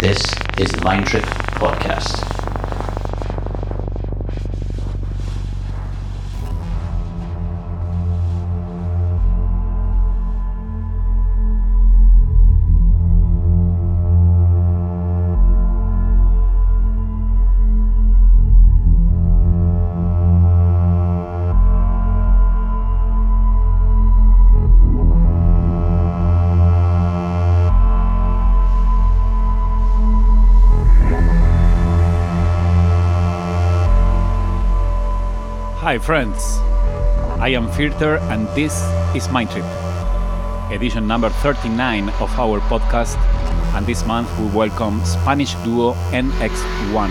This is the Mind Trip Podcast. Hi, friends. I am Firter, and this is Mind Trip, edition number 39 of our podcast. And this month we welcome Spanish duo NX1,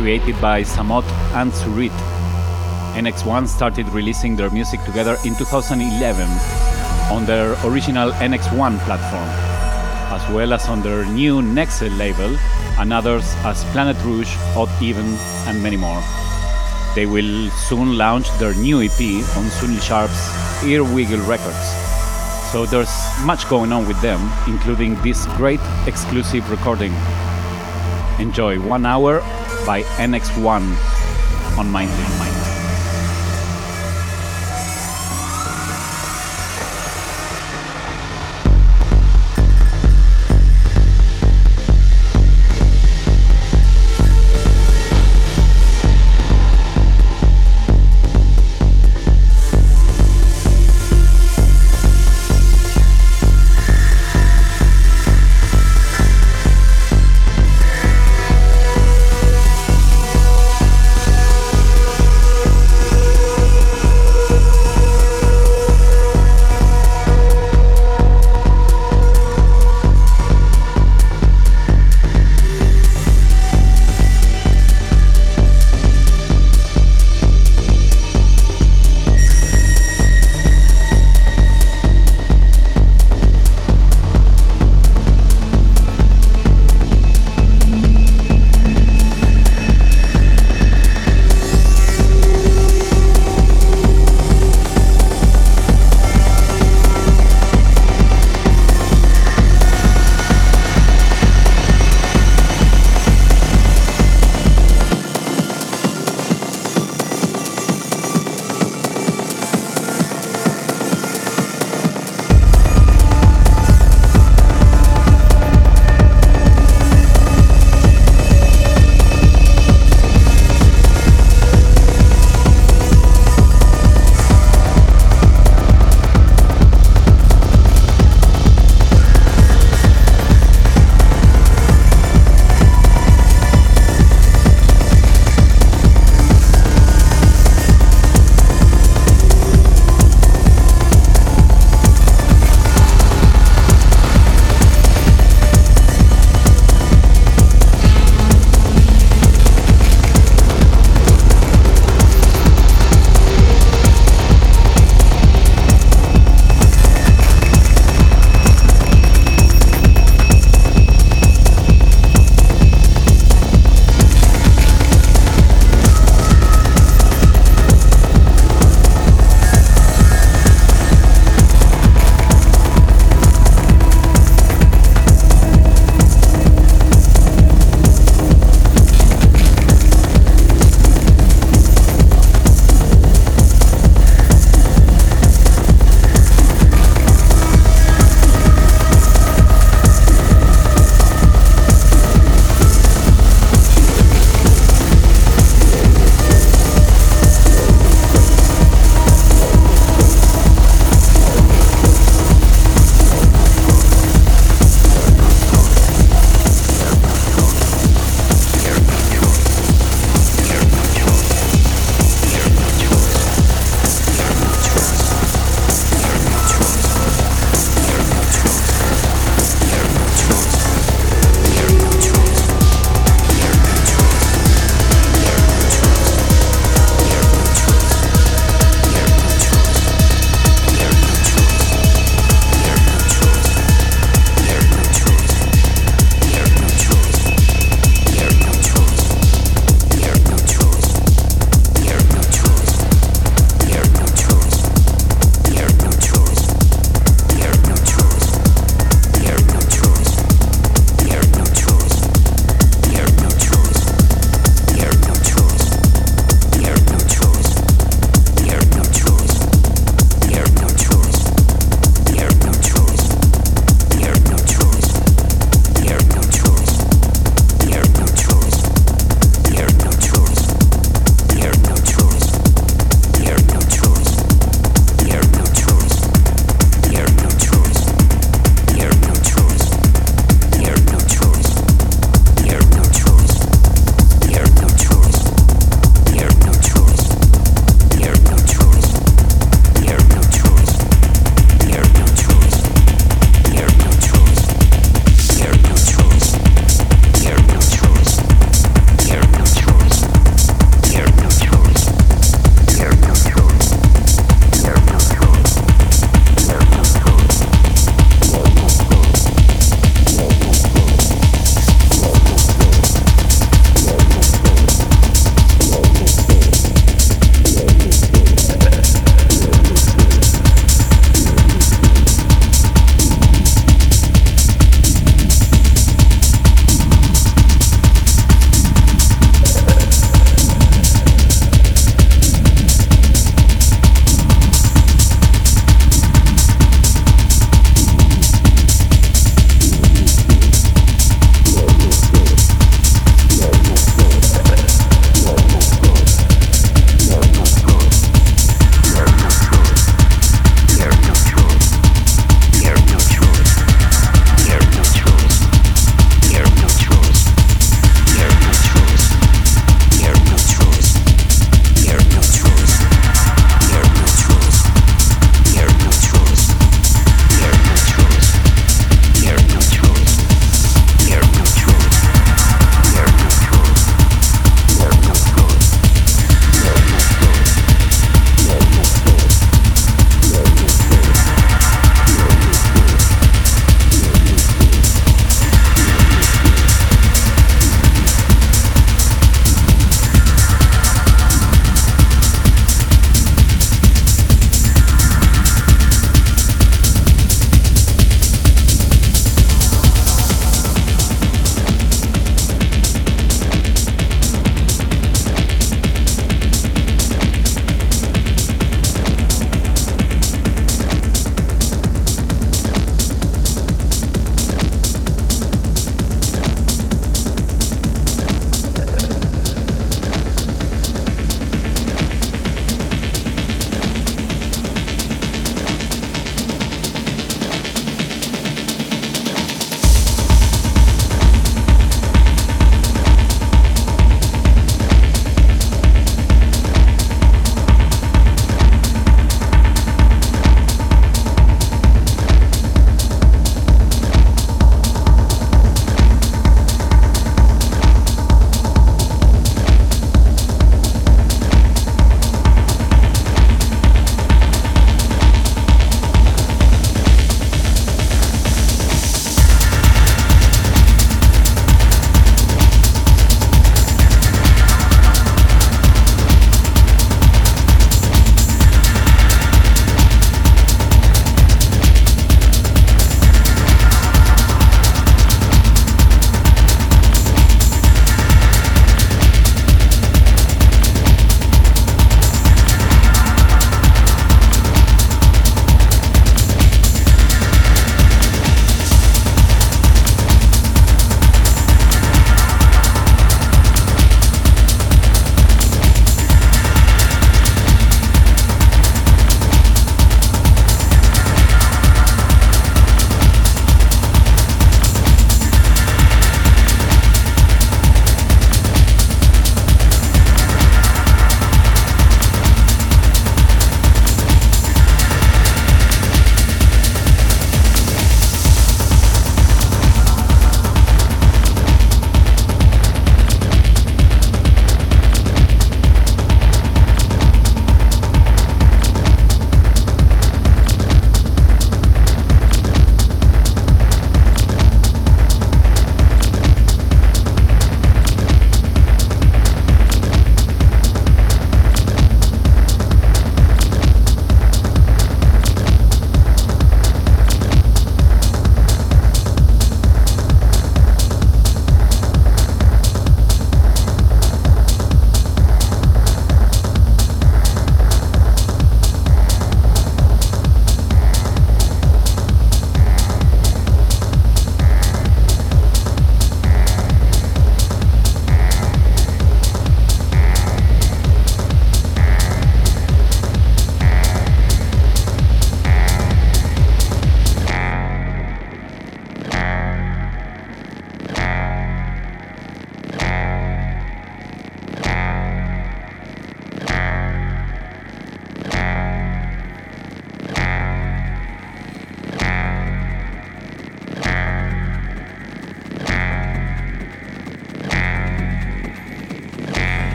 created by Samot and Surit. NX1 started releasing their music together in 2011 on their original NX1 platform, as well as on their new Nexel label, and others as Planet Rouge, Odd Even, and many more. They will soon launch their new EP on Sunil Sharpe's Earwiggle Records. So there's much going on with them, including this great exclusive recording. Enjoy one hour by NX1 on Mind Mind.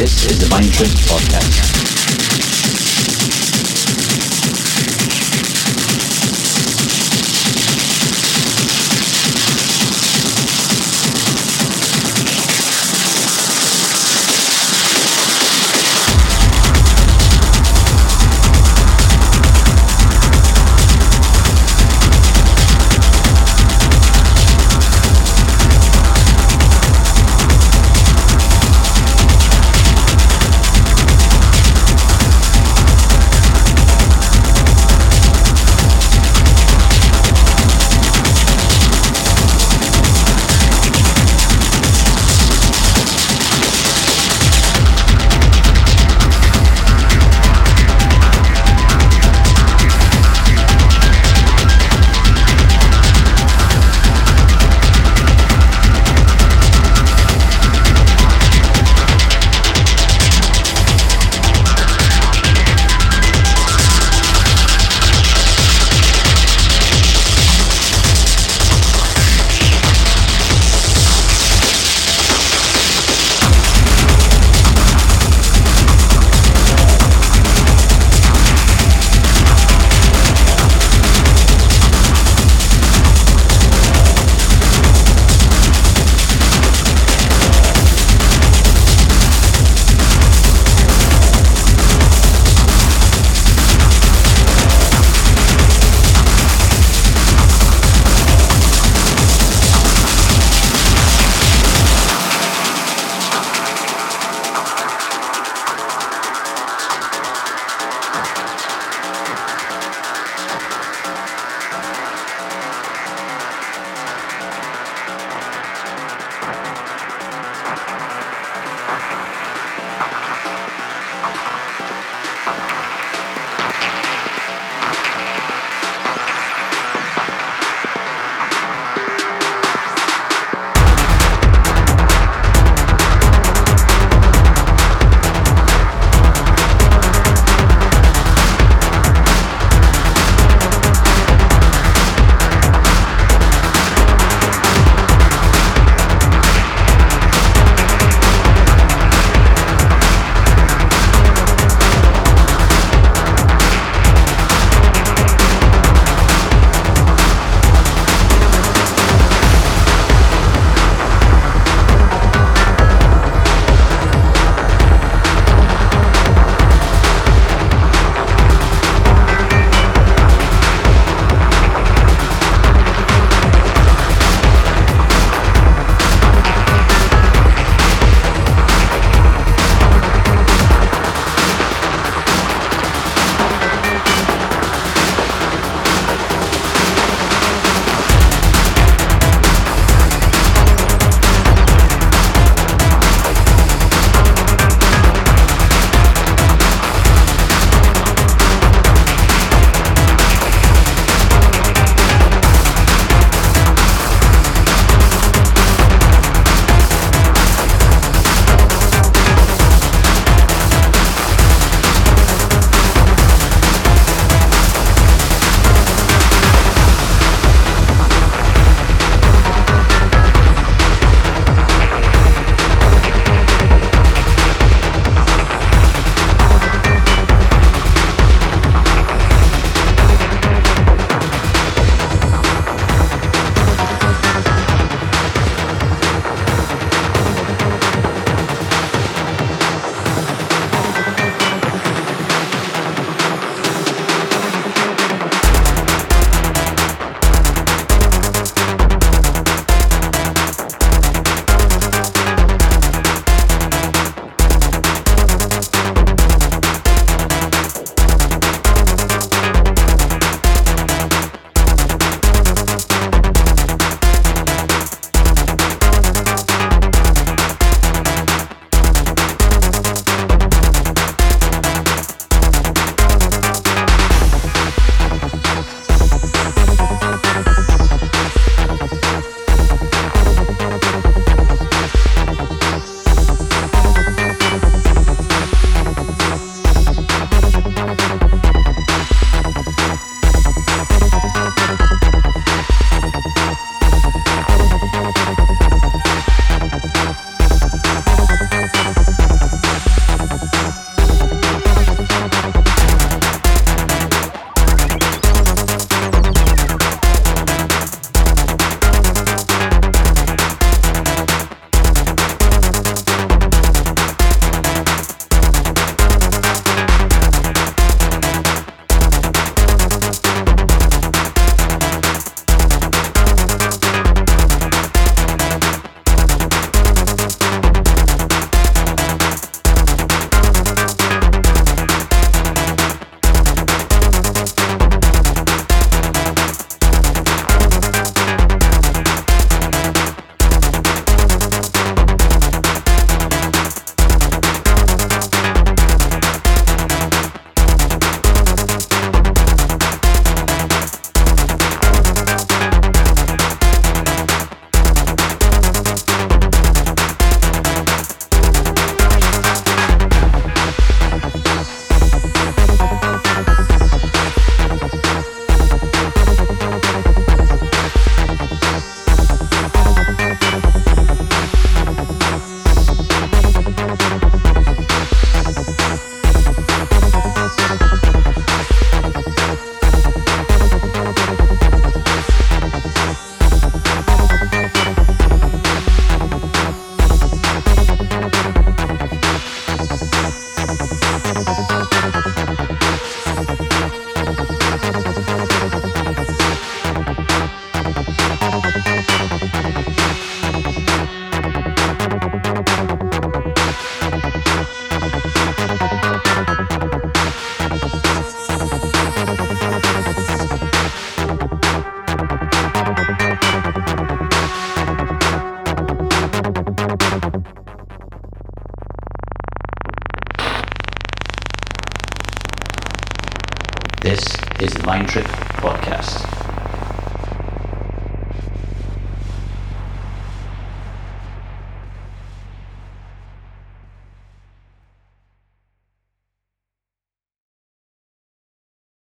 This is the Mind Trip Podcast.